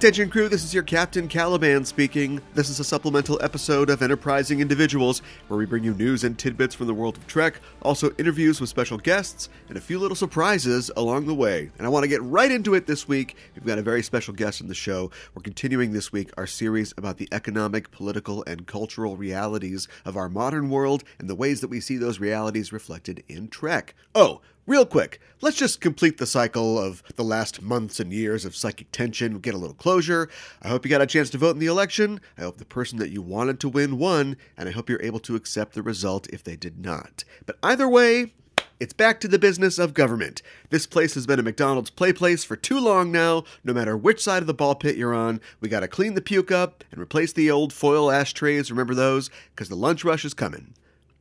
Attention crew, this is your Captain Caliban speaking. This is a supplemental episode of Enterprising Individuals, where we bring you news and tidbits from the world of Trek, also interviews with special guests, and a few little surprises along the way. And I want to get right into it this week. We've got a very special guest on the show. We're continuing this week our series about the economic, political, and cultural realities of our modern world and the ways that we see those realities reflected in Trek. Oh, Real quick, let's just complete the cycle of the last months and years of psychic tension, get a little closure. I hope you got a chance to vote in the election. I hope the person that you wanted to win won, and I hope you're able to accept the result if they did not. But either way, it's back to the business of government. This place has been a McDonald's play place for too long now. No matter which side of the ball pit you're on, we gotta clean the puke up and replace the old foil ashtrays. Remember those? Because the lunch rush is coming.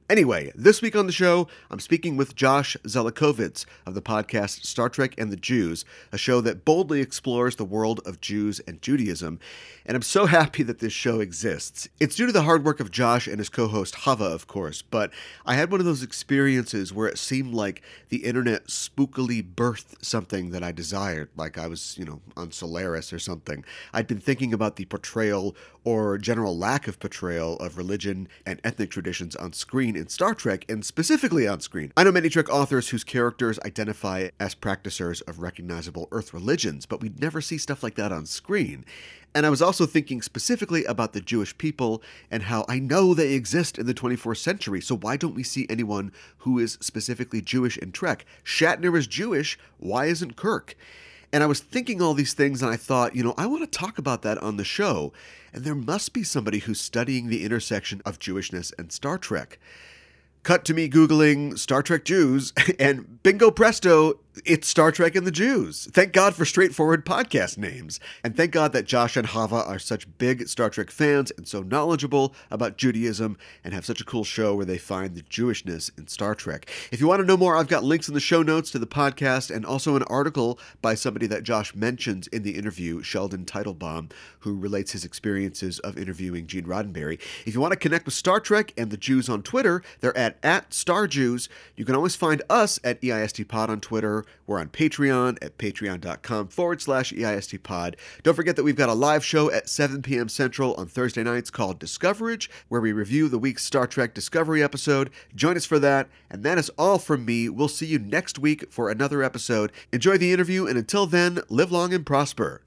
Anyway, this week on the show, I'm speaking with Josh Zelikovitz of the podcast Star Trek and the Jews, a show that boldly explores the world of Jews and Judaism. And I'm so happy that this show exists. It's due to the hard work of Josh and his co host Hava, of course, but I had one of those experiences where it seemed like the internet spookily birthed something that I desired, like I was, you know, on Solaris or something. I'd been thinking about the portrayal or general lack of portrayal of religion and ethnic traditions on screen in Star Trek, and specifically on screen. I know many Trek authors whose characters identify as practicers of recognizable Earth religions, but we'd never see stuff like that on screen. And I was also thinking specifically about the Jewish people and how I know they exist in the 24th century, so why don't we see anyone who is specifically Jewish in Trek? Shatner is Jewish, why isn't Kirk? And I was thinking all these things, and I thought, you know, I want to talk about that on the show. And there must be somebody who's studying the intersection of Jewishness and Star Trek. Cut to me Googling Star Trek Jews, and bingo presto, it's Star Trek and the Jews. Thank God for straightforward podcast names. And thank God that Josh and Hava are such big Star Trek fans and so knowledgeable about Judaism and have such a cool show where they find the Jewishness in Star Trek. If you want to know more, I've got links in the show notes to the podcast and also an article by somebody that Josh mentions in the interview, Sheldon Teitelbaum, who relates his experiences of interviewing Gene Roddenberry. If you want to connect with Star Trek and the Jews on Twitter, they're at, at StarJews. You can always find us at EISTPod on Twitter we're on Patreon at patreon.com forward slash EIST pod. Don't forget that we've got a live show at 7 p.m. Central on Thursday nights called Discoverage, where we review the week's Star Trek Discovery episode. Join us for that. And that is all from me. We'll see you next week for another episode. Enjoy the interview, and until then, live long and prosper.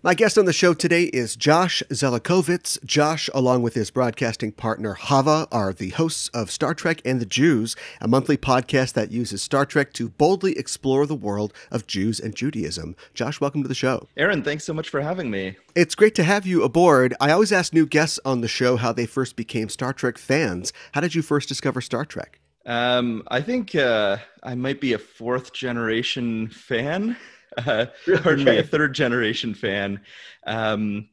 My guest on the show today is Josh Zelikovitz. Josh, along with his broadcasting partner Hava, are the hosts of Star Trek and the Jews, a monthly podcast that uses Star Trek to boldly explore the world of Jews and Judaism. Josh, welcome to the show. Aaron, thanks so much for having me. It's great to have you aboard. I always ask new guests on the show how they first became Star Trek fans. How did you first discover Star Trek? Um, I think uh, I might be a fourth generation fan uh, pardon me, a third generation fan. Um,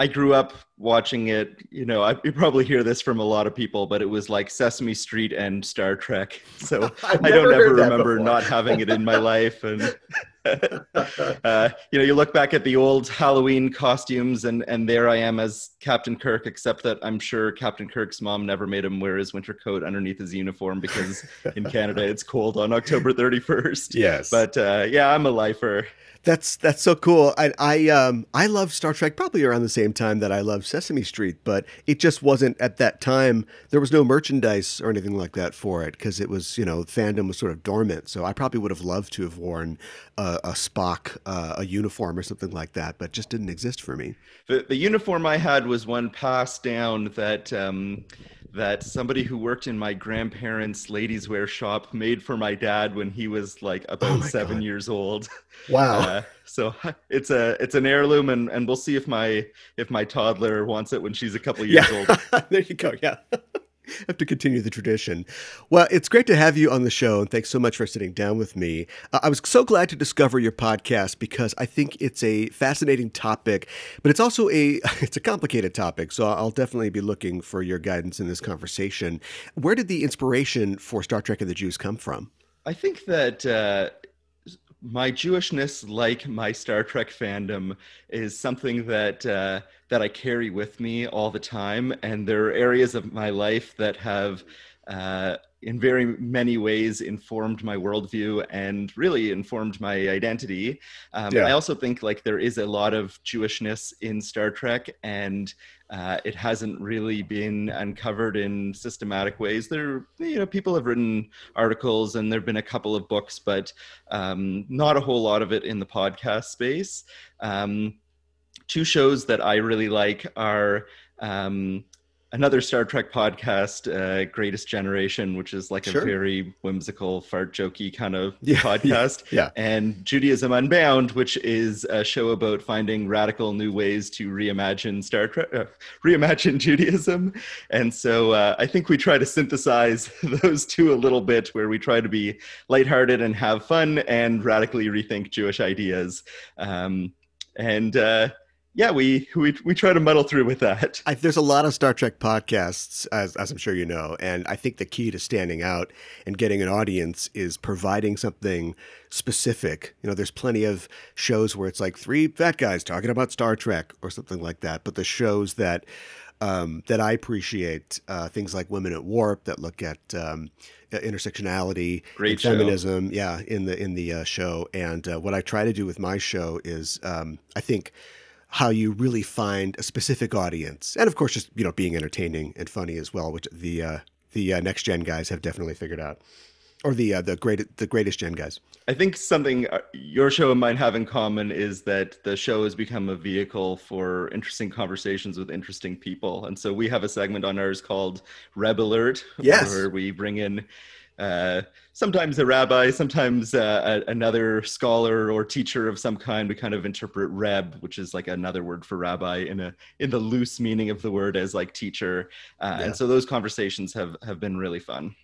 I grew up watching it. You know, I, you probably hear this from a lot of people, but it was like Sesame Street and Star Trek. So I don't ever remember before. not having it in my life. And uh, you know, you look back at the old Halloween costumes, and and there I am as Captain Kirk, except that I'm sure Captain Kirk's mom never made him wear his winter coat underneath his uniform because in Canada it's cold on October 31st. Yes, but uh, yeah, I'm a lifer. That's that's so cool. I I um I love Star Trek probably around the same time that I love Sesame Street, but it just wasn't at that time. There was no merchandise or anything like that for it because it was you know fandom was sort of dormant. So I probably would have loved to have worn a, a Spock uh, a uniform or something like that, but just didn't exist for me. The the uniform I had was one passed down that. Um, that somebody who worked in my grandparents' ladies' wear shop made for my dad when he was like oh about oh seven God. years old. Wow! Uh, so it's a it's an heirloom, and, and we'll see if my if my toddler wants it when she's a couple years yeah. old. there you go. Yeah. have to continue the tradition. Well, it's great to have you on the show, and thanks so much for sitting down with me. Uh, I was so glad to discover your podcast because I think it's a fascinating topic, but it's also a it's a complicated topic. So I'll definitely be looking for your guidance in this conversation. Where did the inspiration for Star Trek and the Jews come from? I think that uh, my Jewishness, like my Star Trek fandom, is something that uh, that I carry with me all the time. And there are areas of my life that have uh, in very many ways informed my worldview and really informed my identity. Um, yeah. I also think like there is a lot of Jewishness in Star Trek, and uh, it hasn't really been uncovered in systematic ways. There, you know, people have written articles, and there've been a couple of books, but um, not a whole lot of it in the podcast space. Um, two shows that I really like are um, another Star Trek podcast, uh, Greatest Generation, which is like sure. a very whimsical, fart jokey kind of yeah, podcast. Yeah, yeah, And Judaism Unbound, which is a show about finding radical new ways to reimagine Star Trek, uh, reimagine Judaism. And so uh, I think we try to synthesize those two a little bit, where we try to be lighthearted and have fun and radically rethink Jewish ideas. Um, and uh, yeah, we, we we try to muddle through with that. I, there's a lot of Star Trek podcasts, as, as I'm sure you know, and I think the key to standing out and getting an audience is providing something specific. You know, there's plenty of shows where it's like three fat guys talking about Star Trek or something like that, but the shows that um, that I appreciate, uh, things like Women at Warp that look at um, intersectionality, Great feminism, yeah, in the in the uh, show. And uh, what I try to do with my show is, um, I think how you really find a specific audience, and of course, just you know, being entertaining and funny as well, which the uh, the uh, next gen guys have definitely figured out, or the uh, the great the greatest gen guys. I think something uh, your show and mine have in common is that the show has become a vehicle for interesting conversations with interesting people, and so we have a segment on ours called Reb Alert, yes. where we bring in uh, sometimes a rabbi, sometimes uh, a, another scholar or teacher of some kind. We kind of interpret reb, which is like another word for rabbi, in a in the loose meaning of the word as like teacher. Uh, yeah. And so those conversations have have been really fun.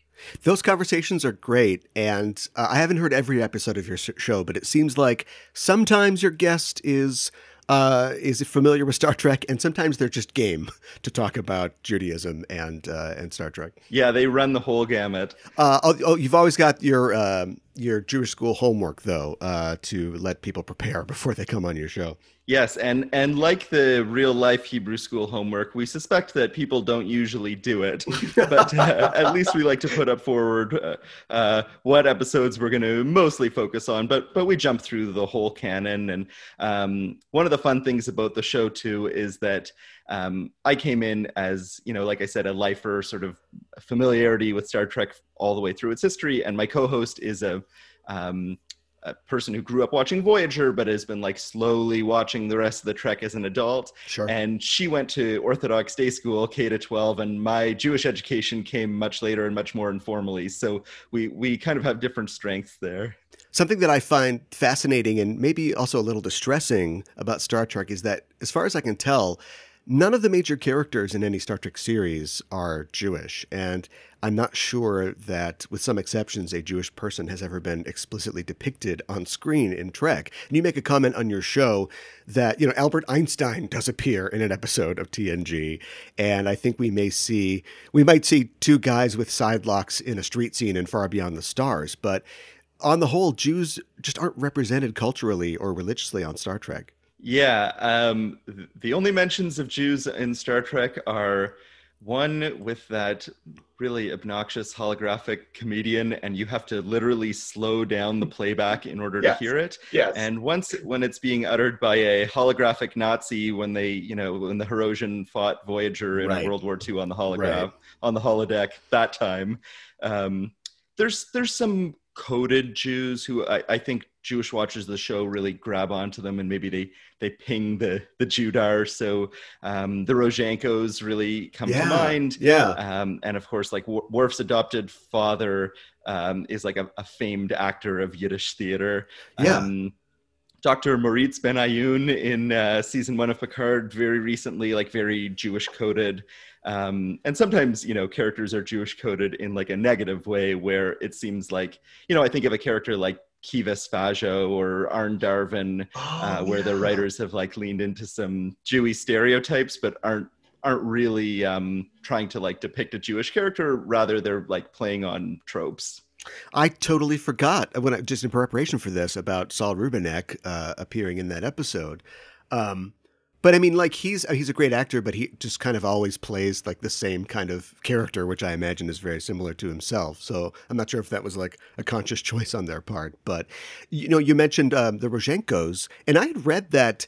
Those conversations are great, and uh, I haven't heard every episode of your show, but it seems like sometimes your guest is uh, is familiar with Star Trek, and sometimes they're just game to talk about Judaism and uh, and Star Trek. Yeah, they run the whole gamut. Uh, oh, oh, you've always got your um, your Jewish school homework though uh, to let people prepare before they come on your show. Yes, and and like the real life Hebrew school homework, we suspect that people don't usually do it, but uh, at least we like to put up forward uh, uh, what episodes we're going to mostly focus on. But but we jump through the whole canon, and um, one of the fun things about the show too is that um, I came in as you know, like I said, a lifer, sort of familiarity with Star Trek all the way through its history, and my co-host is a um, a person who grew up watching Voyager, but has been like slowly watching the rest of the Trek as an adult. Sure. And she went to Orthodox day school, K to 12, and my Jewish education came much later and much more informally. So we we kind of have different strengths there. Something that I find fascinating and maybe also a little distressing about Star Trek is that, as far as I can tell, None of the major characters in any Star Trek series are Jewish, and I'm not sure that, with some exceptions, a Jewish person has ever been explicitly depicted on screen in Trek. And you make a comment on your show that, you know, Albert Einstein does appear in an episode of TNG, and I think we may see, we might see two guys with side locks in a street scene in Far Beyond the Stars, but on the whole, Jews just aren't represented culturally or religiously on Star Trek. Yeah, um, the only mentions of Jews in Star Trek are one with that really obnoxious holographic comedian, and you have to literally slow down the playback in order yes. to hear it. Yes. And once when it's being uttered by a holographic Nazi when they, you know, when the Hirogen fought Voyager in right. World War II on the holograph right. on the holodeck that time. Um, there's there's some coded Jews who I, I, think Jewish watchers of the show really grab onto them and maybe they they ping the the Judar. So um, the Rozhenkos really come yeah, to mind. Yeah. Um, and of course, like Worf's adopted father um, is like a, a, famed actor of Yiddish theater. Yeah. Um, Dr. Moritz Benayoun in uh, season one of Picard very recently, like very Jewish coded. Um, and sometimes, you know, characters are Jewish coded in like a negative way where it seems like, you know, I think of a character like Kivas Fajo or Arne Darvin, oh, uh, where yeah. the writers have like leaned into some Jewy stereotypes, but aren't aren't really um, trying to like depict a Jewish character. Rather, they're like playing on tropes. I totally forgot when I, just in preparation for this about Saul Rubinek uh, appearing in that episode. Um, But I mean, like he's he's a great actor, but he just kind of always plays like the same kind of character, which I imagine is very similar to himself. So I'm not sure if that was like a conscious choice on their part. But you know, you mentioned um, the Rozhenkos, and I had read that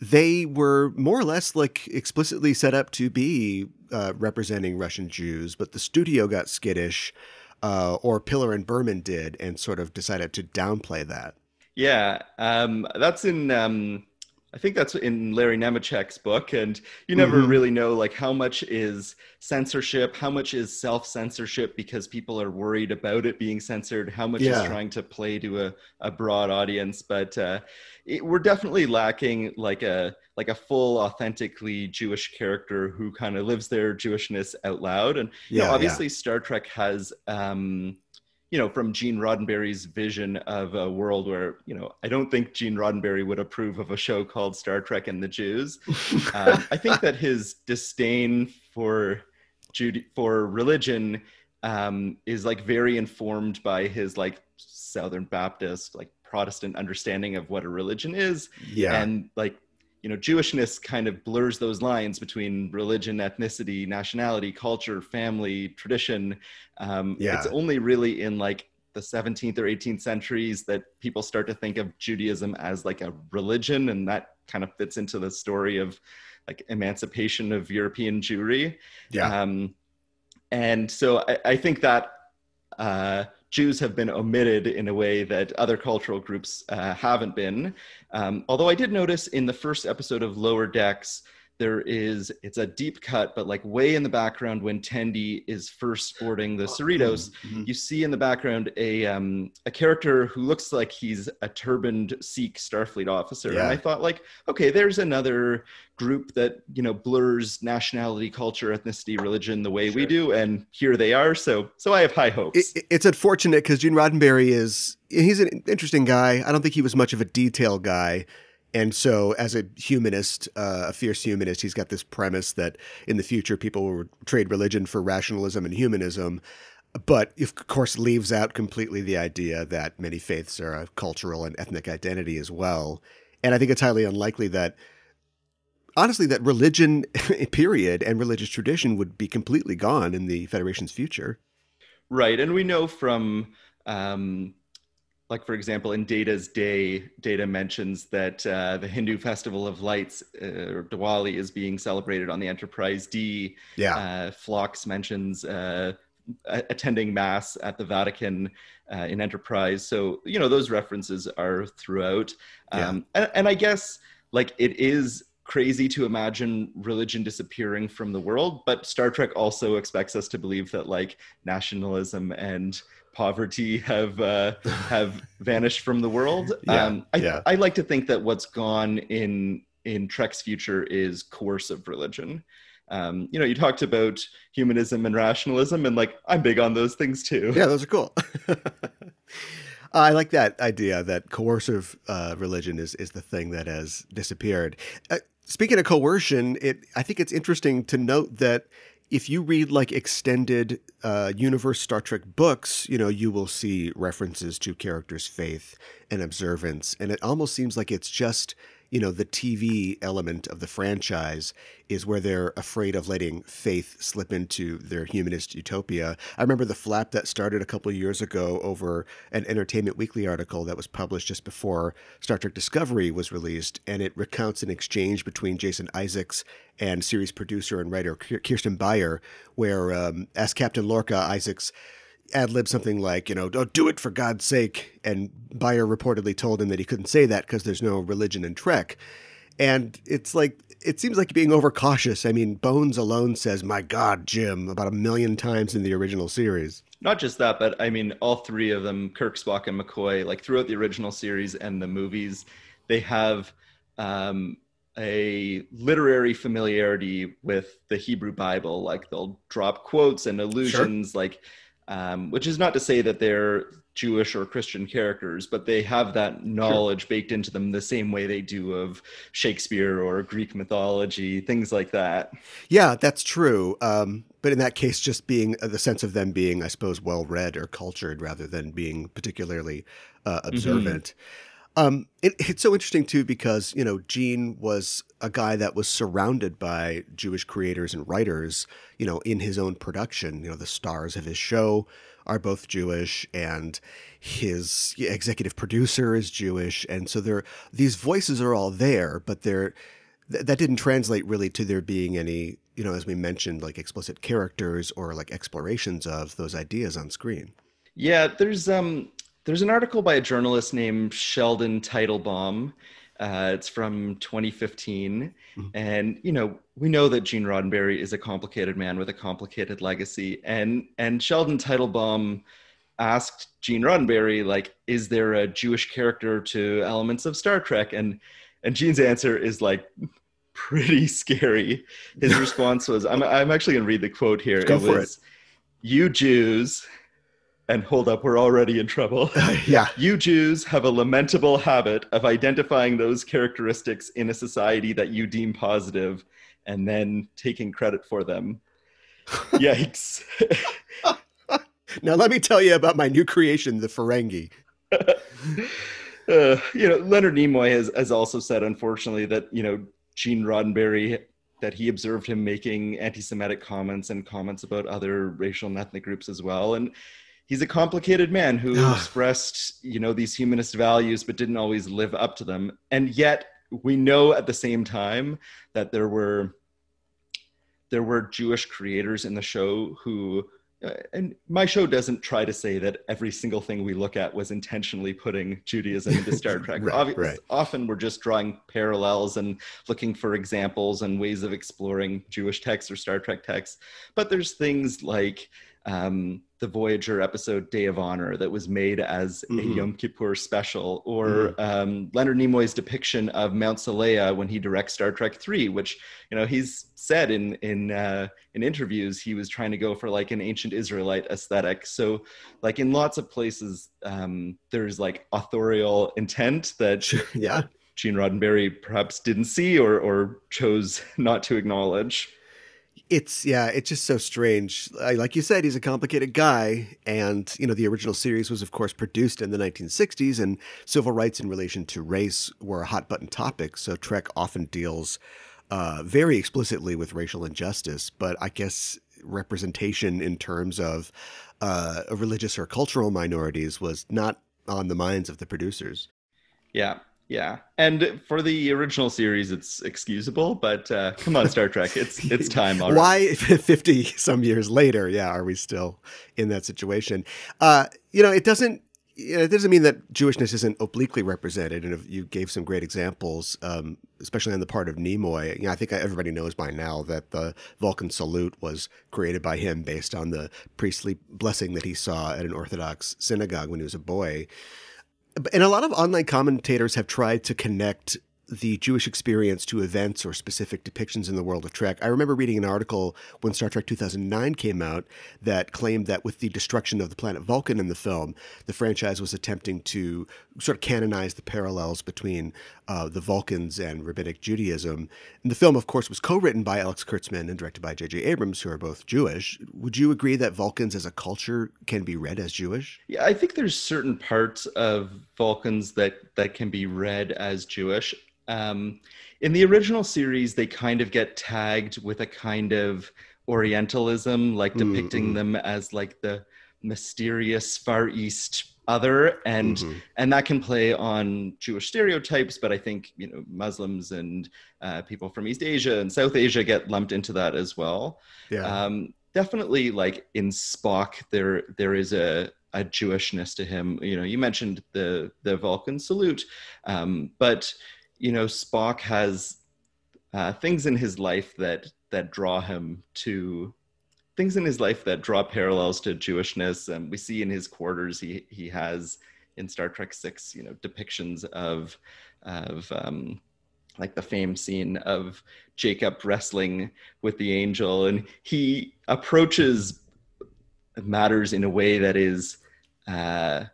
they were more or less like explicitly set up to be uh, representing Russian Jews, but the studio got skittish, uh, or Piller and Berman did, and sort of decided to downplay that. Yeah, um, that's in. Um, I think that's in Larry Nemecek's book, and you never mm-hmm. really know like how much is censorship, how much is self censorship because people are worried about it being censored, how much yeah. is trying to play to a, a broad audience. But uh, it, we're definitely lacking like a like a full authentically jewish character who kind of lives their jewishness out loud and you know obviously yeah. star trek has um you know from gene roddenberry's vision of a world where you know i don't think gene roddenberry would approve of a show called star trek and the jews um, i think that his disdain for Jude- for religion um, is like very informed by his like southern baptist like Protestant understanding of what a religion is. Yeah. And like, you know, Jewishness kind of blurs those lines between religion, ethnicity, nationality, culture, family, tradition. Um, yeah. It's only really in like the 17th or 18th centuries that people start to think of Judaism as like a religion. And that kind of fits into the story of like emancipation of European Jewry. Yeah. Um, and so I, I think that uh, Jews have been omitted in a way that other cultural groups uh, haven't been. Um, although I did notice in the first episode of Lower Decks, there is it's a deep cut but like way in the background when Tendi is first sporting the Cerritos mm-hmm. you see in the background a um a character who looks like he's a turbaned Sikh Starfleet officer yeah. and I thought like okay there's another group that you know blurs nationality culture ethnicity religion the way sure. we do and here they are so so I have high hopes it, it's unfortunate because Gene Roddenberry is he's an interesting guy I don't think he was much of a detail guy and so, as a humanist, uh, a fierce humanist, he's got this premise that in the future people will trade religion for rationalism and humanism. But, of course, leaves out completely the idea that many faiths are a cultural and ethnic identity as well. And I think it's highly unlikely that, honestly, that religion, period, and religious tradition would be completely gone in the Federation's future. Right. And we know from um, like for example in data's day data mentions that uh, the hindu festival of lights uh, or diwali is being celebrated on the enterprise d. Yeah. Uh, phlox mentions uh, attending mass at the vatican uh, in enterprise. So you know those references are throughout. Um, yeah. and, and i guess like it is crazy to imagine religion disappearing from the world but star trek also expects us to believe that like nationalism and poverty have uh, have vanished from the world. Yeah, um, I, yeah. I like to think that what's gone in in Trek's future is coercive religion. Um, you know, you talked about humanism and rationalism, and like I'm big on those things too. Yeah, those are cool. I like that idea that coercive uh, religion is is the thing that has disappeared. Uh, speaking of coercion, it I think it's interesting to note that if you read like extended uh, universe Star Trek books, you know, you will see references to characters' faith and observance. And it almost seems like it's just you know, the TV element of the franchise is where they're afraid of letting faith slip into their humanist utopia. I remember the flap that started a couple years ago over an Entertainment Weekly article that was published just before Star Trek Discovery was released, and it recounts an exchange between Jason Isaacs and series producer and writer Kirsten Beyer, where, um, as Captain Lorca, Isaacs ad lib something like, you know, don't do it for God's sake. And Beyer reportedly told him that he couldn't say that because there's no religion in Trek. And it's like, it seems like being overcautious. I mean, Bones alone says, my God, Jim, about a million times in the original series. Not just that, but I mean, all three of them, Kirk, Spock, and McCoy, like throughout the original series and the movies, they have um, a literary familiarity with the Hebrew Bible. Like they'll drop quotes and allusions, sure. like um, which is not to say that they're Jewish or Christian characters, but they have that knowledge sure. baked into them the same way they do of Shakespeare or Greek mythology, things like that. Yeah, that's true. Um, but in that case, just being uh, the sense of them being, I suppose, well read or cultured rather than being particularly uh, mm-hmm. observant. Mm-hmm. Um, it, it's so interesting too because you know Gene was a guy that was surrounded by Jewish creators and writers, you know, in his own production. You know, the stars of his show are both Jewish, and his executive producer is Jewish, and so there these voices are all there, but they're th- that didn't translate really to there being any, you know, as we mentioned, like explicit characters or like explorations of those ideas on screen. Yeah, there's um there's an article by a journalist named Sheldon Teitelbaum. Uh, it's from 2015, mm-hmm. and you know we know that Gene Roddenberry is a complicated man with a complicated legacy, and and Sheldon Teitelbaum asked Gene Roddenberry like, is there a Jewish character to elements of Star Trek? And and Gene's answer is like pretty scary. His response was, I'm I'm actually gonna read the quote here. Go it for was, it. You Jews and hold up, we're already in trouble. Yeah. You Jews have a lamentable habit of identifying those characteristics in a society that you deem positive and then taking credit for them. Yikes. now, let me tell you about my new creation, the Ferengi. Uh, you know, Leonard Nimoy has, has also said, unfortunately, that, you know, Gene Roddenberry that he observed him making anti-Semitic comments and comments about other racial and ethnic groups as well. And he's a complicated man who expressed you know these humanist values but didn't always live up to them and yet we know at the same time that there were there were jewish creators in the show who uh, and my show doesn't try to say that every single thing we look at was intentionally putting Judaism into Star Trek. right, right. Often we're just drawing parallels and looking for examples and ways of exploring Jewish texts or Star Trek texts. But there's things like um, the Voyager episode Day of Honor that was made as mm-hmm. a Yom Kippur special, or mm-hmm. um, Leonard Nimoy's depiction of Mount Seleya when he directs Star Trek Three, which you know he's said in in uh, in interviews he was trying to go for like an ancient Israelite aesthetic. So like in lots of places, um, there's like authorial intent that yeah. Gene Roddenberry perhaps didn't see or or chose not to acknowledge it's yeah it's just so strange. Like you said he's a complicated guy and you know the original series was of course produced in the 1960s and civil rights in relation to race were a hot button topic so trek often deals uh, very explicitly with racial injustice but i guess representation in terms of uh, religious or cultural minorities was not on the minds of the producers. Yeah yeah, and for the original series, it's excusable. But uh, come on, Star Trek, it's it's time already. Why fifty some years later? Yeah, are we still in that situation? Uh, you know, it doesn't. it doesn't mean that Jewishness isn't obliquely represented, and you gave some great examples, um, especially on the part of Nimoy. You know, I think everybody knows by now that the Vulcan salute was created by him based on the priestly blessing that he saw at an Orthodox synagogue when he was a boy. And a lot of online commentators have tried to connect the Jewish experience to events or specific depictions in the world of Trek. I remember reading an article when Star Trek 2009 came out that claimed that with the destruction of the planet Vulcan in the film, the franchise was attempting to sort of canonize the parallels between uh, the Vulcans and Rabbinic Judaism. And the film, of course, was co written by Alex Kurtzman and directed by J.J. Abrams, who are both Jewish. Would you agree that Vulcans as a culture can be read as Jewish? Yeah, I think there's certain parts of Vulcans that, that can be read as Jewish. Um, in the original series, they kind of get tagged with a kind of Orientalism, like mm-hmm. depicting mm-hmm. them as like the mysterious Far East other, and mm-hmm. and that can play on Jewish stereotypes. But I think you know Muslims and uh, people from East Asia and South Asia get lumped into that as well. Yeah. Um, definitely, like in Spock, there there is a a Jewishness to him. You know, you mentioned the the Vulcan salute, um, but you know, Spock has uh, things in his life that that draw him to things in his life that draw parallels to Jewishness. And we see in his quarters he he has in Star Trek Six, you know, depictions of of um, like the fame scene of Jacob wrestling with the angel, and he approaches matters in a way that is uh,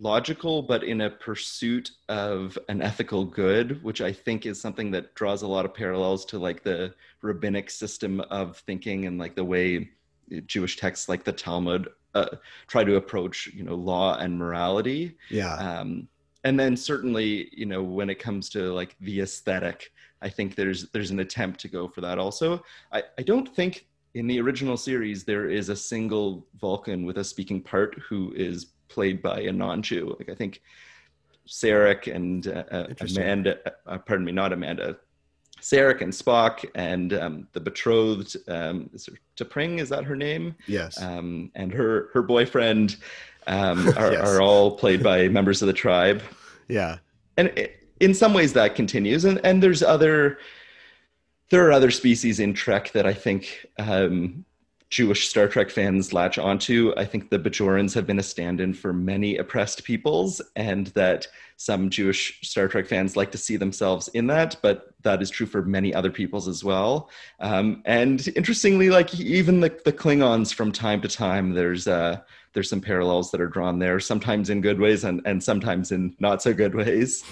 logical, but in a pursuit of an ethical good, which I think is something that draws a lot of parallels to like the rabbinic system of thinking and like the way Jewish texts like the Talmud uh, try to approach, you know, law and morality. Yeah. Um, and then certainly, you know, when it comes to like the aesthetic, I think there's there's an attempt to go for that. Also, I, I don't think in the original series there is a single Vulcan with a speaking part who is played by a non-Jew. Like I think Sarek and uh, uh Amanda, uh, pardon me, not Amanda, Sarek and Spock and um, the betrothed um, is T'Pring, is that her name? Yes. Um, and her her boyfriend um, are, yes. are all played by members of the tribe. Yeah. And it, in some ways that continues, and and there's other there are other species in Trek that I think um, Jewish Star Trek fans latch onto. I think the Bajorans have been a stand in for many oppressed peoples, and that some Jewish Star Trek fans like to see themselves in that, but that is true for many other peoples as well. Um, and interestingly, like even the, the Klingons from time to time, there's uh, there's some parallels that are drawn there, sometimes in good ways and, and sometimes in not so good ways.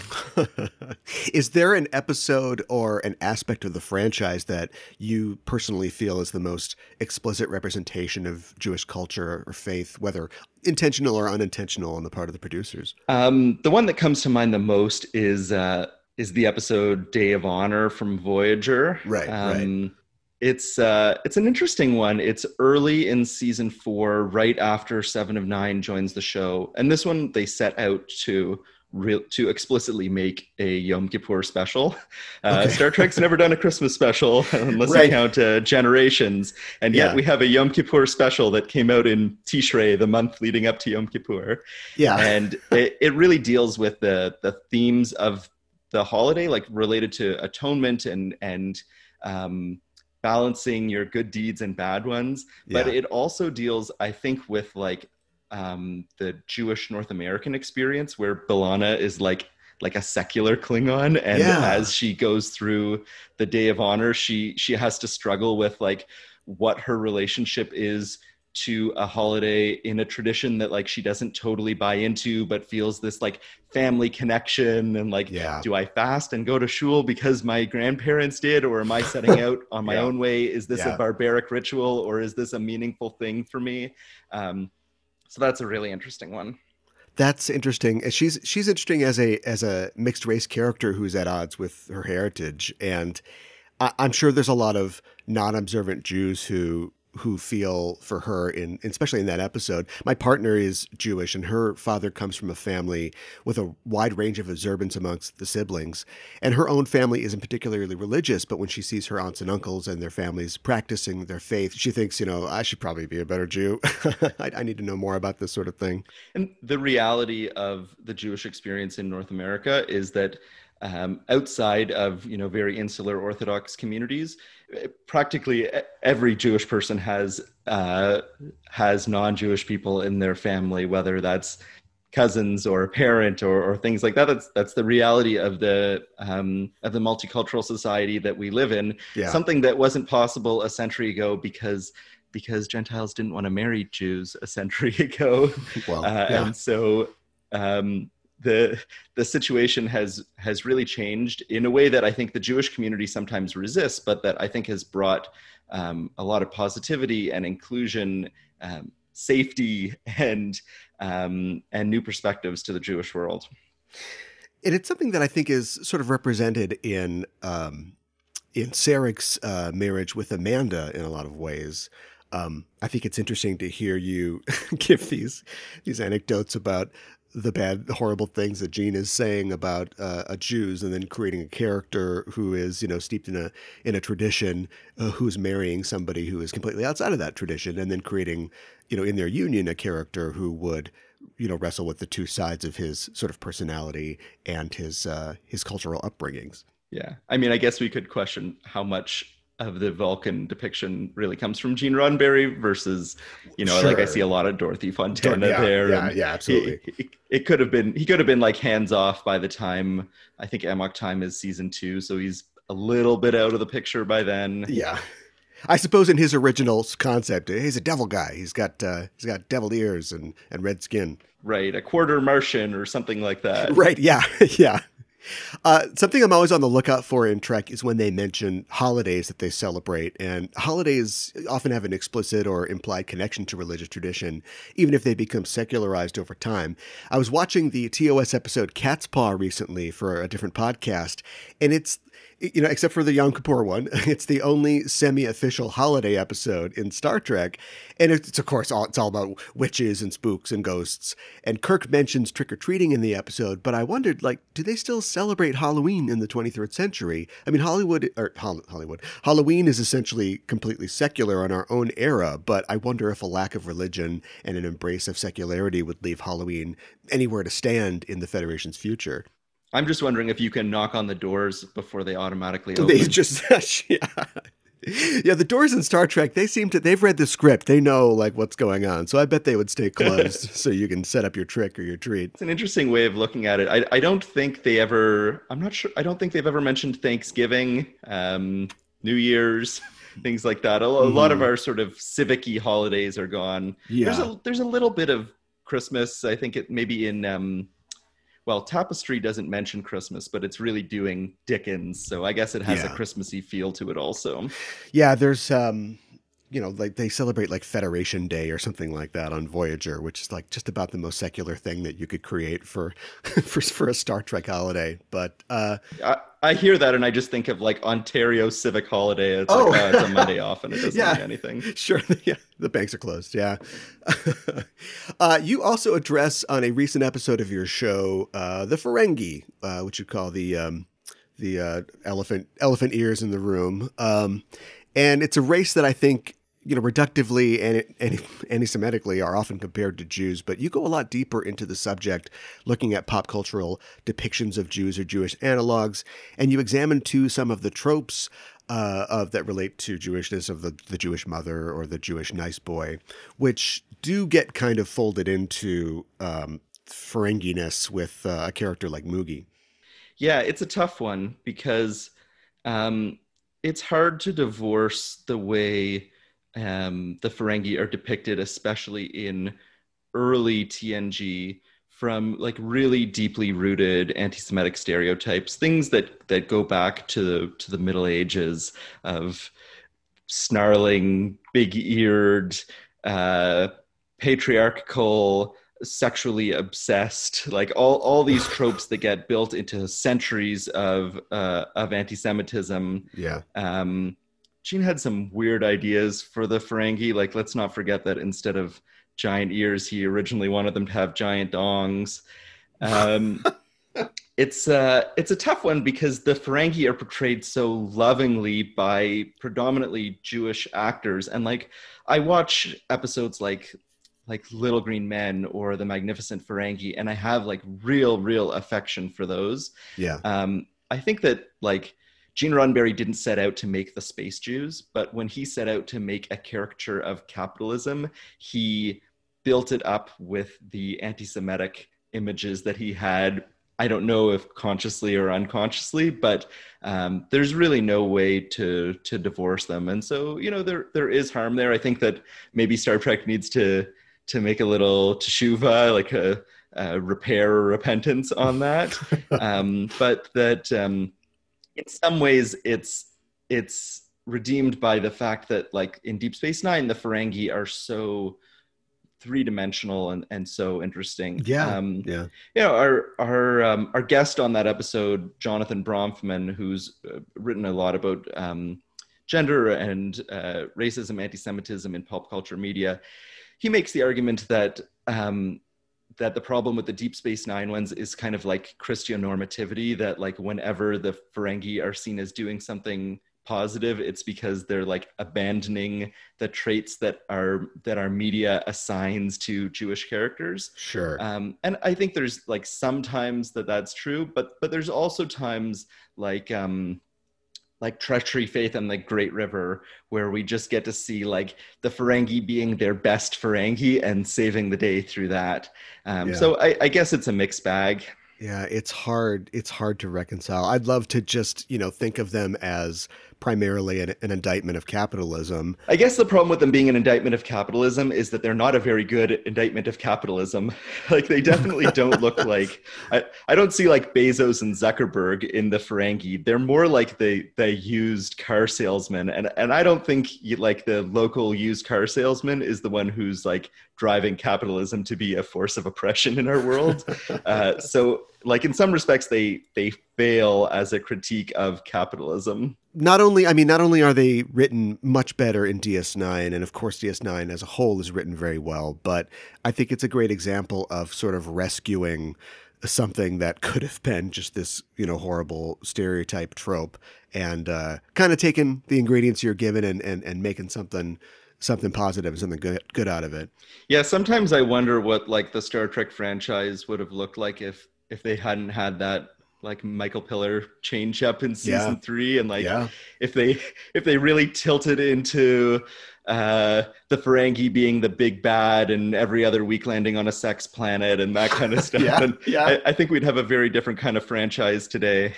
is there an episode or an aspect of the franchise that you personally feel is the most explicit representation of Jewish culture or faith, whether intentional or unintentional on the part of the producers? Um, the one that comes to mind the most is uh, is the episode Day of Honor from Voyager. Right. Um, right it's uh, it's an interesting one. It's early in season four, right after Seven of Nine joins the show, and this one they set out to real to explicitly make a Yom Kippur special. Uh, okay. Star Trek's never done a Christmas special unless right. you count uh, Generations, and yet yeah. we have a Yom Kippur special that came out in Tishrei, the month leading up to Yom Kippur. Yeah, and it, it really deals with the the themes of the holiday, like related to atonement and and um, balancing your good deeds and bad ones but yeah. it also deals i think with like um, the jewish north american experience where B'Elanna is like like a secular klingon and yeah. as she goes through the day of honor she she has to struggle with like what her relationship is to a holiday in a tradition that like she doesn't totally buy into but feels this like family connection and like yeah. do i fast and go to shul because my grandparents did or am i setting out on my yeah. own way is this yeah. a barbaric ritual or is this a meaningful thing for me um, so that's a really interesting one that's interesting. She's she's interesting as a as a mixed race character who's at odds with her heritage, and I, am sure there's a lot of non-observant Jews who who feel for her in especially in that episode. My partner is Jewish and her father comes from a family with a wide range of observance amongst the siblings. And her own family isn't particularly religious, but when she sees her aunts and uncles and their families practicing their faith, she thinks, you know, I should probably be a better Jew. I, I need to know more about this sort of thing. And the reality of the Jewish experience in North America is that um, outside of you know very insular Orthodox communities, practically every Jewish person has uh, has non-Jewish people in their family, whether that's cousins or a parent or, or things like that. That's that's the reality of the um, of the multicultural society that we live in. Yeah. Something that wasn't possible a century ago because because Gentiles didn't want to marry Jews a century ago, well, uh, yeah. and so um, the the situation has has really changed in a way that I think the Jewish community sometimes resists, but that I think has brought um, a lot of positivity and inclusion, um, safety, and um, and new perspectives to the Jewish world. And it's something that I think is sort of represented in um, in Sarek's uh, marriage with Amanda in a lot of ways. Um, I think it's interesting to hear you give these these anecdotes about the bad, horrible things that Gene is saying about uh, Jews, and then creating a character who is, you know, steeped in a in a tradition, uh, who's marrying somebody who is completely outside of that tradition, and then creating, you know, in their union, a character who would, you know, wrestle with the two sides of his sort of personality and his uh, his cultural upbringings. Yeah, I mean, I guess we could question how much of the Vulcan depiction really comes from Gene Roddenberry versus, you know, sure. like I see a lot of Dorothy Fontana yeah, there. Yeah, yeah, absolutely. He, he, it could have been he could have been like hands off by the time I think Amok Time is season two, so he's a little bit out of the picture by then. Yeah. I suppose in his original concept, he's a devil guy. He's got uh, he's got devil ears and, and red skin. Right, a quarter Martian or something like that. Right, yeah, yeah. Uh, something I'm always on the lookout for in Trek is when they mention holidays that they celebrate. And holidays often have an explicit or implied connection to religious tradition, even if they become secularized over time. I was watching the TOS episode Cat's Paw recently for a different podcast, and it's you know, except for the Yom Kippur one, it's the only semi-official holiday episode in Star Trek, and it's of course all it's all about witches and spooks and ghosts. And Kirk mentions trick or treating in the episode, but I wondered, like, do they still celebrate Halloween in the 23rd century? I mean, Hollywood or Hollywood Halloween is essentially completely secular in our own era, but I wonder if a lack of religion and an embrace of secularity would leave Halloween anywhere to stand in the Federation's future. I'm just wondering if you can knock on the doors before they automatically open. They just yeah. Yeah, the doors in Star Trek, they seem to they've read the script. They know like what's going on. So I bet they would stay closed so you can set up your trick or your treat. It's an interesting way of looking at it. I, I don't think they ever I'm not sure I don't think they've ever mentioned Thanksgiving, um, New Year's, things like that. A, a mm-hmm. lot of our sort of civic holidays are gone. Yeah. There's a there's a little bit of Christmas. I think it maybe in um well, Tapestry doesn't mention Christmas, but it's really doing Dickens, so I guess it has yeah. a Christmassy feel to it also. Yeah, there's um you know, like they celebrate like Federation Day or something like that on Voyager, which is like just about the most secular thing that you could create for for, for a Star Trek holiday. But uh, I, I, hear that and I just think of like Ontario Civic Holiday. It's oh. like oh, it's a Monday off and it doesn't yeah, mean anything. Sure, yeah, the banks are closed. Yeah. uh, you also address on a recent episode of your show uh, the Ferengi, uh, which you call the um, the uh, elephant elephant ears in the room. Um, and it's a race that I think you know, reductively and anti-Semitically are often compared to Jews, but you go a lot deeper into the subject, looking at pop cultural depictions of Jews or Jewish analogs, and you examine too some of the tropes uh, of that relate to Jewishness of the the Jewish mother or the Jewish nice boy, which do get kind of folded into um, Ferenginess with uh, a character like Moogie. Yeah, it's a tough one because um, it's hard to divorce the way um, the Ferengi are depicted, especially in early TNG, from like really deeply rooted anti-Semitic stereotypes, things that that go back to the to the Middle Ages of snarling, big-eared, uh, patriarchal, sexually obsessed, like all all these tropes that get built into centuries of uh, of anti-Semitism. Yeah. Um, Gene had some weird ideas for the Ferengi. Like, let's not forget that instead of giant ears, he originally wanted them to have giant dongs. Um, it's uh, it's a tough one because the Ferengi are portrayed so lovingly by predominantly Jewish actors, and like I watch episodes like like Little Green Men or The Magnificent Ferengi, and I have like real, real affection for those. Yeah. Um, I think that like Gene Roddenberry didn't set out to make the space Jews, but when he set out to make a caricature of capitalism, he built it up with the anti Semitic images that he had. I don't know if consciously or unconsciously, but um, there's really no way to to divorce them. And so, you know, there there is harm there. I think that maybe Star Trek needs to to make a little teshuva, like a, a repair or repentance on that. um, but that um, in some ways it's it's redeemed by the fact that like in Deep Space Nine, the Ferengi are so three dimensional and, and so interesting. Yeah. Um, yeah. You know, our, our, um, our guest on that episode, Jonathan Bronfman, who's uh, written a lot about um, gender and uh, racism, anti-Semitism in pop culture media. He makes the argument that um, that the problem with the Deep Space Nine ones is kind of like Christian normativity, that like whenever the Ferengi are seen as doing something positive, it's because they're like abandoning the traits that are that our media assigns to Jewish characters. Sure. Um, and I think there's like sometimes that that's true, but but there's also times like um, like treachery faith and the great river where we just get to see like the ferengi being their best ferengi and saving the day through that. Um, yeah. so I, I guess it's a mixed bag. Yeah it's hard it's hard to reconcile. I'd love to just you know think of them as primarily an, an, indictment of capitalism. I guess the problem with them being an indictment of capitalism is that they're not a very good indictment of capitalism. like they definitely don't look like I, I don't see like Bezos and Zuckerberg in the Ferengi. They're more like the the used car salesman, and and I don't think like the local used car salesman is the one who's like driving capitalism to be a force of oppression in our world. uh, so, like in some respects, they they fail as a critique of capitalism. Not only, I mean, not only are they written much better in DS9, and of course, DS9 as a whole is written very well, but I think it's a great example of sort of rescuing something that could have been just this, you know, horrible stereotype trope and uh, kind of taking the ingredients you're given and, and, and making something something positive, something good good out of it. Yeah, sometimes I wonder what like the Star Trek franchise would have looked like if if they hadn't had that like Michael Piller change up in season yeah. three, and like yeah. if they if they really tilted into uh, the Ferengi being the big bad and every other week landing on a sex planet and that kind of stuff, yeah. and yeah. I, I think we'd have a very different kind of franchise today.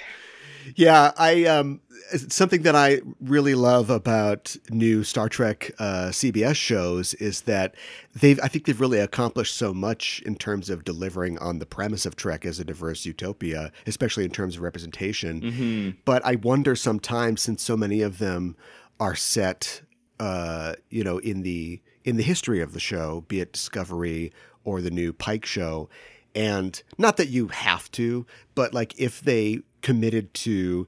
Yeah, I um, something that I really love about new Star Trek uh, CBS shows is that they've I think they've really accomplished so much in terms of delivering on the premise of Trek as a diverse utopia, especially in terms of representation. Mm-hmm. But I wonder sometimes, since so many of them are set, uh, you know, in the in the history of the show, be it Discovery or the new Pike show, and not that you have to, but like if they committed to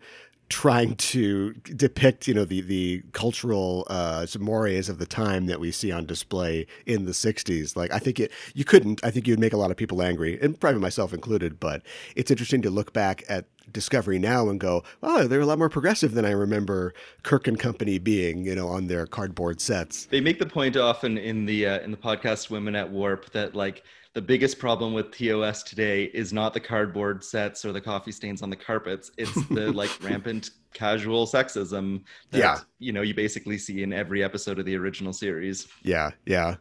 trying to depict, you know, the the cultural uh, mores of the time that we see on display in the '60s. Like, I think it you couldn't. I think you'd make a lot of people angry, and probably myself included. But it's interesting to look back at Discovery now and go, oh, they're a lot more progressive than I remember Kirk and Company being, you know, on their cardboard sets. They make the point often in the uh, in the podcast Women at Warp that like the biggest problem with TOS today is not the cardboard sets or the coffee stains on the carpets. It's the like rampant casual sexism that yeah. you know you basically see in every episode of the original series. Yeah, yeah.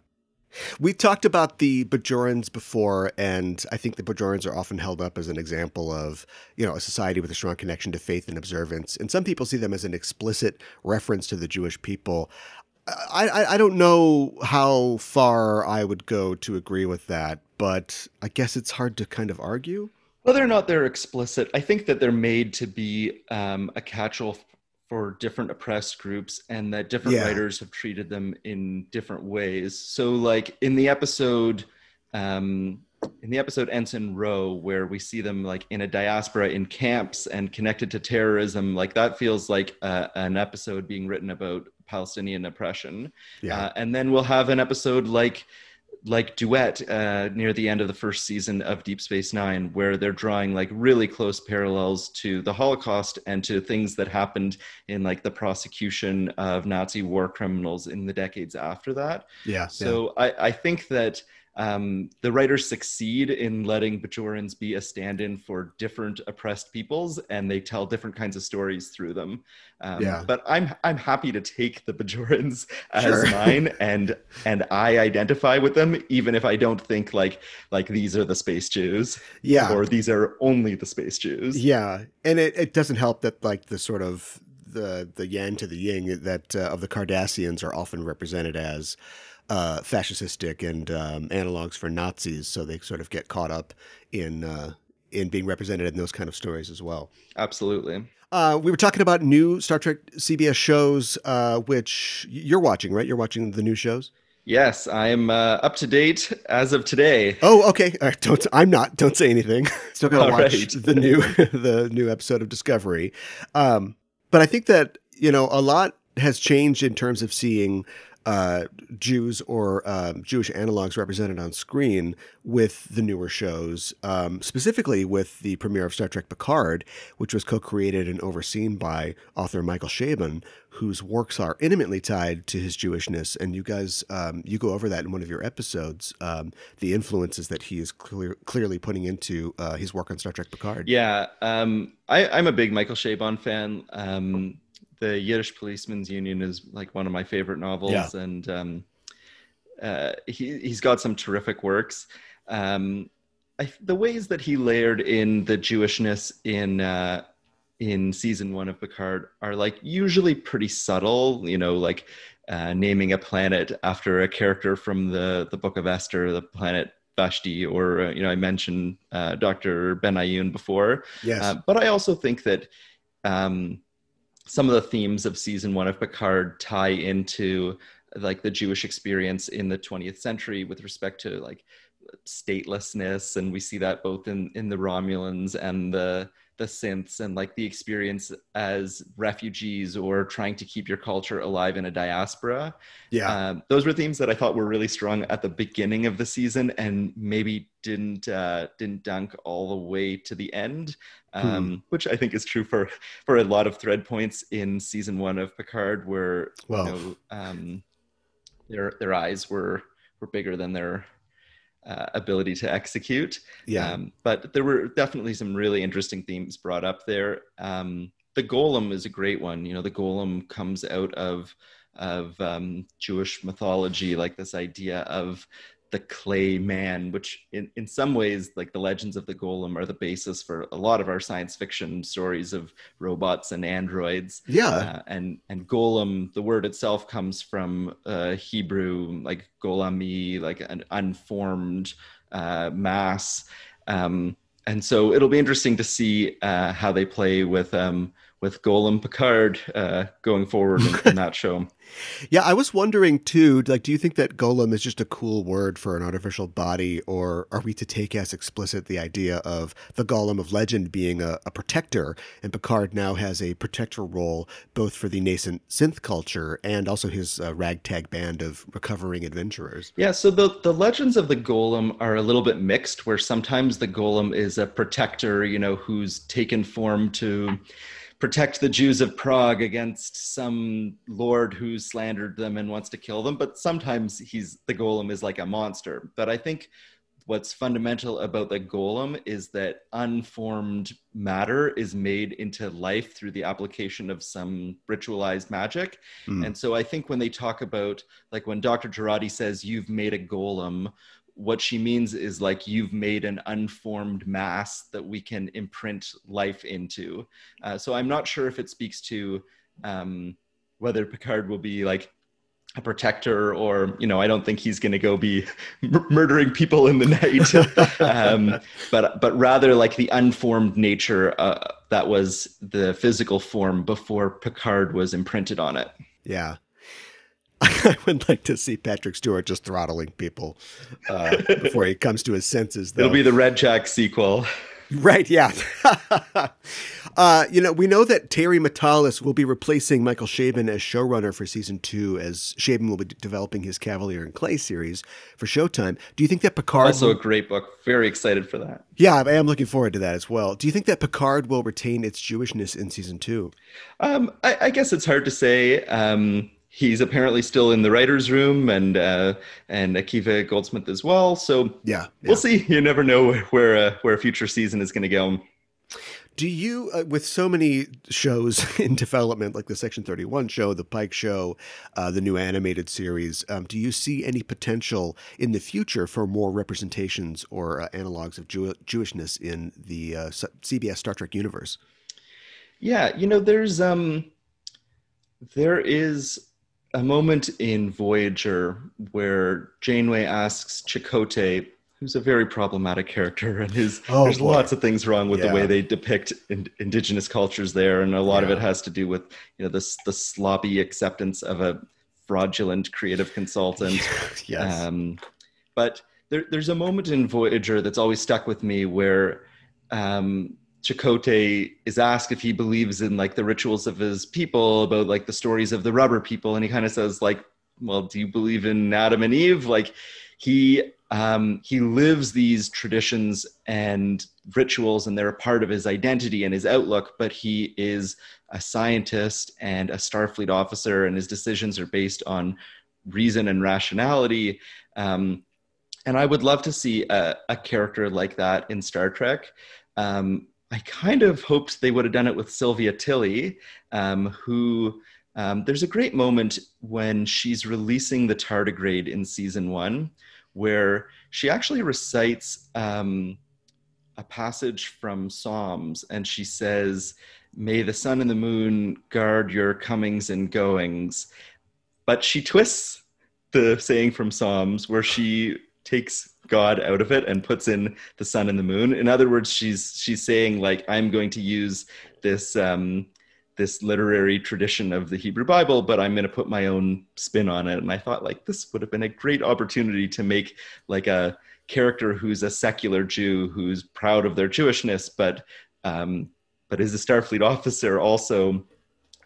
We talked about the Bajorans before, and I think the Bajorans are often held up as an example of, you know, a society with a strong connection to faith and observance. And some people see them as an explicit reference to the Jewish people. I, I don't know how far I would go to agree with that, but I guess it's hard to kind of argue. Whether or not they're explicit, I think that they're made to be um, a catch-all for different oppressed groups, and that different yeah. writers have treated them in different ways. So, like in the episode, um, in the episode Ensign Ro where we see them like in a diaspora in camps and connected to terrorism, like that feels like uh, an episode being written about Palestinian oppression. Yeah. Uh, and then we'll have an episode like like duet uh, near the end of the first season of Deep Space Nine, where they're drawing like really close parallels to the Holocaust and to things that happened in like the prosecution of Nazi war criminals in the decades after that. Yeah. So yeah. I, I think that um, the writers succeed in letting Bajorans be a stand-in for different oppressed peoples, and they tell different kinds of stories through them. Um, yeah. But I'm I'm happy to take the Bajorans as sure. mine, and and I identify with them, even if I don't think like like these are the space Jews, yeah, or these are only the space Jews. Yeah, and it, it doesn't help that like the sort of the the yang to the yin that uh, of the Cardassians are often represented as uh, fascistic and um, analogs for Nazis, so they sort of get caught up in uh, in being represented in those kind of stories as well. Absolutely. Uh, we were talking about new Star Trek CBS shows, uh, which you're watching, right? You're watching the new shows. Yes, I'm uh, up to date as of today. Oh, okay. Right, don't I'm not. Don't say anything. Still gotta watch right. the new the new episode of Discovery. Um, but I think that you know a lot has changed in terms of seeing uh, Jews or um, Jewish analogs represented on screen with the newer shows, um, specifically with the premiere of Star Trek Picard, which was co created and overseen by author Michael Chabon, whose works are intimately tied to his Jewishness. And you guys, um, you go over that in one of your episodes, um, the influences that he is clear, clearly putting into uh, his work on Star Trek Picard. Yeah, um, I, am a big Michael Chabon fan. The Yiddish Policeman's Union is like one of my favorite novels, yeah. and um, uh, he he's got some terrific works. Um, I, the ways that he layered in the Jewishness in uh, in season one of Picard are like usually pretty subtle, you know, like uh, naming a planet after a character from the the Book of Esther, the planet Vashti, or uh, you know, I mentioned uh, Dr. Benayoun before. Yes, uh, but I also think that um, some of the themes of season one of Picard tie into like the Jewish experience in the 20th century with respect to like statelessness, and we see that both in in the Romulans and the the synths and like the experience as refugees or trying to keep your culture alive in a diaspora. Yeah. Um, those were themes that I thought were really strong at the beginning of the season and maybe didn't uh, didn't dunk all the way to the end, um, hmm. which I think is true for for a lot of thread points in season one of Picard, where well. you know, um, their their eyes were were bigger than their uh, ability to execute. Yeah. Um, but there were definitely some really interesting themes brought up there. Um, the golem is a great one. You know, the golem comes out of of um, Jewish mythology, like this idea of the clay man, which in, in some ways, like the legends of the golem, are the basis for a lot of our science fiction stories of robots and androids. Yeah, uh, and and golem, the word itself comes from uh, Hebrew, like golami, like an unformed uh, mass. Um, and so it'll be interesting to see uh, how they play with um, with Golem Picard uh, going forward in, in that show. Yeah, I was wondering too. Like, do you think that golem is just a cool word for an artificial body, or are we to take as explicit the idea of the golem of legend being a, a protector, and Picard now has a protector role both for the nascent synth culture and also his uh, ragtag band of recovering adventurers? Yeah, so the the legends of the golem are a little bit mixed, where sometimes the golem is a protector, you know, who's taken form to protect the Jews of Prague against some lord who slandered them and wants to kill them. But sometimes he's the golem is like a monster. But I think what's fundamental about the golem is that unformed matter is made into life through the application of some ritualized magic. Mm. And so I think when they talk about like when Dr. Jurati says you've made a golem what she means is like you've made an unformed mass that we can imprint life into. Uh, so I'm not sure if it speaks to um, whether Picard will be like a protector or you know i don't think he's going to go be m- murdering people in the night. Um, but but rather like the unformed nature uh, that was the physical form before picard was imprinted on it. Yeah I would like to see Patrick Stewart just throttling people uh, before he comes to his senses. Though. It'll be the Red Jack sequel. Right, yeah. uh, you know, we know that Terry Matalas will be replacing Michael Chabon as showrunner for season two, as Chabon will be developing his Kavalier and Clay series for Showtime. Do you think that Picard. Also, will... a great book. Very excited for that. Yeah, I am looking forward to that as well. Do you think that Picard will retain its Jewishness in season two? Um, I, I, guess it's hard to say. Um, he's apparently still in the writers' room, and uh, and Akiva Goldsman as well. So yeah, yeah. we'll see. You never know where uh, where a future season is going to go. Do you, uh, with so many shows in development, like the Section 31 show, the Pike show, uh, the new animated series, um, do you see any potential in the future for more representations or uh, analogs of Jew- Jewishness in the uh, CBS Star Trek universe? Yeah, you know, there's um, there is a moment in Voyager where Janeway asks Chakotay, who's a very problematic character, and his oh, there's boy. lots of things wrong with yeah. the way they depict in, indigenous cultures there, and a lot yeah. of it has to do with you know this the sloppy acceptance of a fraudulent creative consultant. yes. Um, but there, there's a moment in Voyager that's always stuck with me where um, Chakotay is asked if he believes in like the rituals of his people about like the stories of the rubber people and he kind of says like well do you believe in Adam and Eve? Like he um, he lives these traditions and rituals and they're a part of his identity and his outlook but he is a scientist and a starfleet officer and his decisions are based on reason and rationality. Um, and i would love to see a, a character like that in star trek. Um, I kind of hoped they would have done it with Sylvia Tilly, um, who um, there's a great moment when she's releasing the tardigrade in season one, where she actually recites um, a passage from Psalms, and she says, May the sun and the moon guard your comings and goings. But she twists the saying from Psalms where she takes God out of it and puts in the sun and the moon. In other words, she's she's saying like I'm going to use this um, this literary tradition of the Hebrew Bible, but I'm going to put my own spin on it. And I thought like this would have been a great opportunity to make like a character who's a secular Jew who's proud of their Jewishness, but um, but is a Starfleet officer also.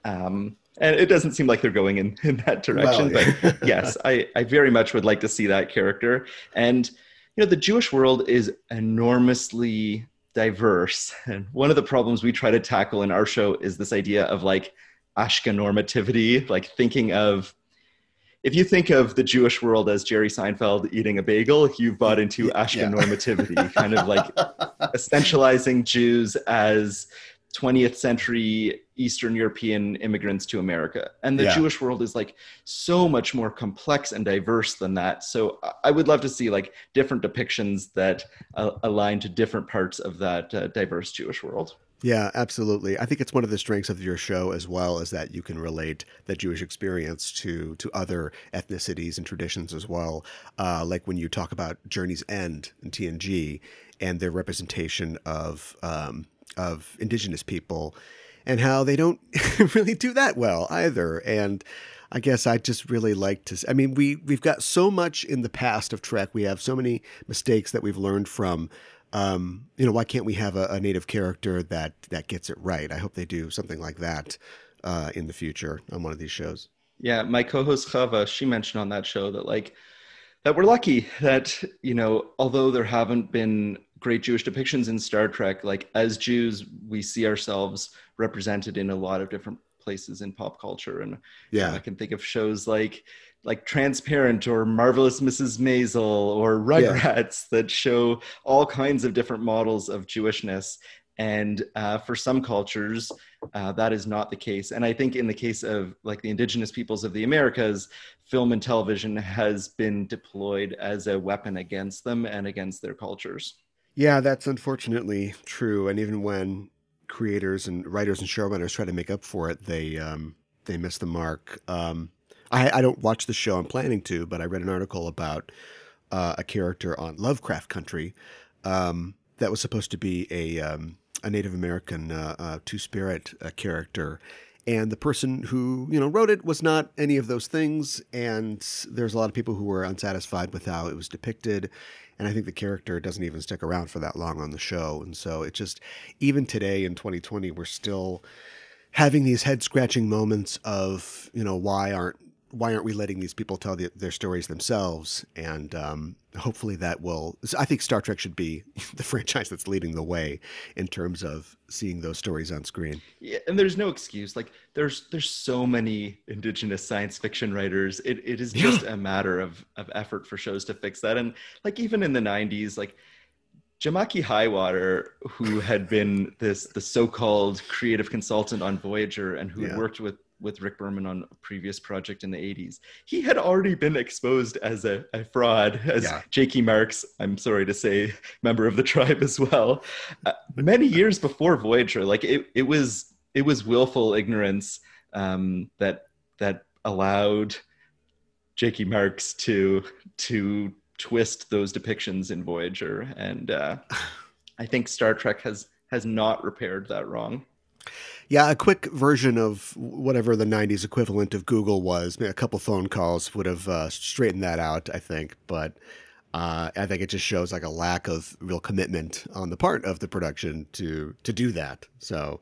Um, and it doesn't seem like they're going in, in that direction. Well, yeah. but yes, I, I very much would like to see that character. And you know, the Jewish world is enormously diverse. And one of the problems we try to tackle in our show is this idea of like Ashkenormativity, like thinking of if you think of the Jewish world as Jerry Seinfeld eating a bagel, you've bought into Ashkenormativity, yeah. kind of like essentializing Jews as 20th century Eastern European immigrants to America. And the yeah. Jewish world is like so much more complex and diverse than that. So I would love to see like different depictions that uh, align to different parts of that uh, diverse Jewish world. Yeah, absolutely. I think it's one of the strengths of your show as well is that you can relate the Jewish experience to to other ethnicities and traditions as well. Uh, like when you talk about Journey's End and TNG and their representation of um, of indigenous people and how they don't really do that well either. And I guess I just really like to. I mean, we we've got so much in the past of Trek. We have so many mistakes that we've learned from. Um, you know, why can't we have a, a, native character that that gets it right? I hope they do something like that uh, in the future on one of these shows. Yeah, my co-host Chava, she mentioned on that show that like that we're lucky that you know, although there haven't been great Jewish depictions in Star Trek. Like as Jews, we see ourselves represented in a lot of different places in pop culture. And yeah, you know, I can think of shows like like Transparent or Marvelous Mrs. Maisel or Rugrats yeah. that show all kinds of different models of Jewishness. And uh, for some cultures, uh, that is not the case. And I think in the case of like the indigenous peoples of the Americas, film and television has been deployed as a weapon against them and against their cultures. Yeah, that's unfortunately true. And even when creators and writers and showrunners try to make up for it, they um, they miss the mark. Um, I, I don't watch the show. I'm planning to, but I read an article about uh, a character on Lovecraft Country um, that was supposed to be a um, a Native American uh, uh, two spirit uh, character, and the person who you know wrote it was not any of those things. And there's a lot of people who were unsatisfied with how it was depicted and I think the character doesn't even stick around for that long on the show. And so it just, even today in 2020, we're still having these head scratching moments of, you know, why aren't why aren't we letting these people tell the, their stories themselves? And um, hopefully that will. I think Star Trek should be the franchise that's leading the way in terms of seeing those stories on screen. Yeah, and there's no excuse. Like there's there's so many indigenous science fiction writers. It it is just yeah. a matter of of effort for shows to fix that. And like even in the '90s, like. Jamake Highwater, who had been this the so-called creative consultant on Voyager and who yeah. worked with with Rick Berman on a previous project in the 80s. He had already been exposed as a, a fraud, as yeah. Jackie Marks, I'm sorry to say, member of the tribe as well, uh, many years before Voyager. Like it, it was it was willful ignorance um, that that allowed Jackie Marks to to twist those depictions in Voyager, and uh, I think Star Trek has has not repaired that wrong. Yeah, a quick version of whatever the 90s equivalent of Google was, a couple phone calls would have uh, straightened that out, I think. But uh, I think it just shows like a lack of real commitment on the part of the production to to do that. So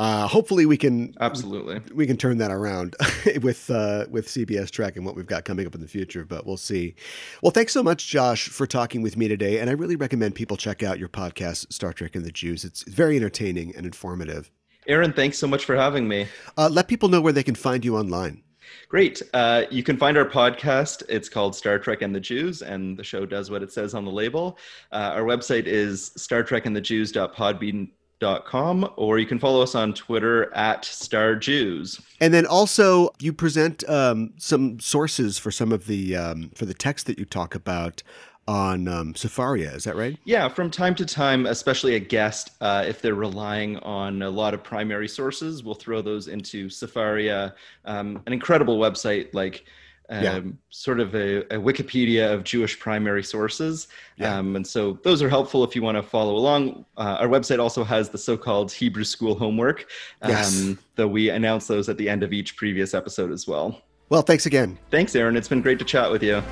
uh, hopefully we can absolutely we can turn that around with uh, with CBS Trek and what we've got coming up in the future. But we'll see. Well, thanks so much, Josh, for talking with me today. And I really recommend people check out your podcast, Star Trek and the Jews. It's very entertaining and informative. Aaron, thanks so much for having me. Uh, let people know where they can find you online. Great. Uh, you can find our podcast. It's called Star Trek and the Jews, and the show does what it says on the label. Uh, our website is startrekandthejews.podbean.com, or you can follow us on Twitter at Star Jews. And then also, you present um, some sources for some of the um, for the text that you talk about on um, Sefaria. Is that right? Yeah, from time to time, especially a guest, uh, if they're relying on a lot of primary sources, we'll throw those into Sefaria, um, an incredible website like um, yeah. sort of a, a, Wikipedia of Jewish primary sources. Yeah. Um, and so those are helpful if you want to follow along. Uh, our website also has the so called Hebrew School homework, um, yes. though we announce those at the end of each previous episode as well. Well, thanks again. Thanks, Aaron. It's been great to chat with you.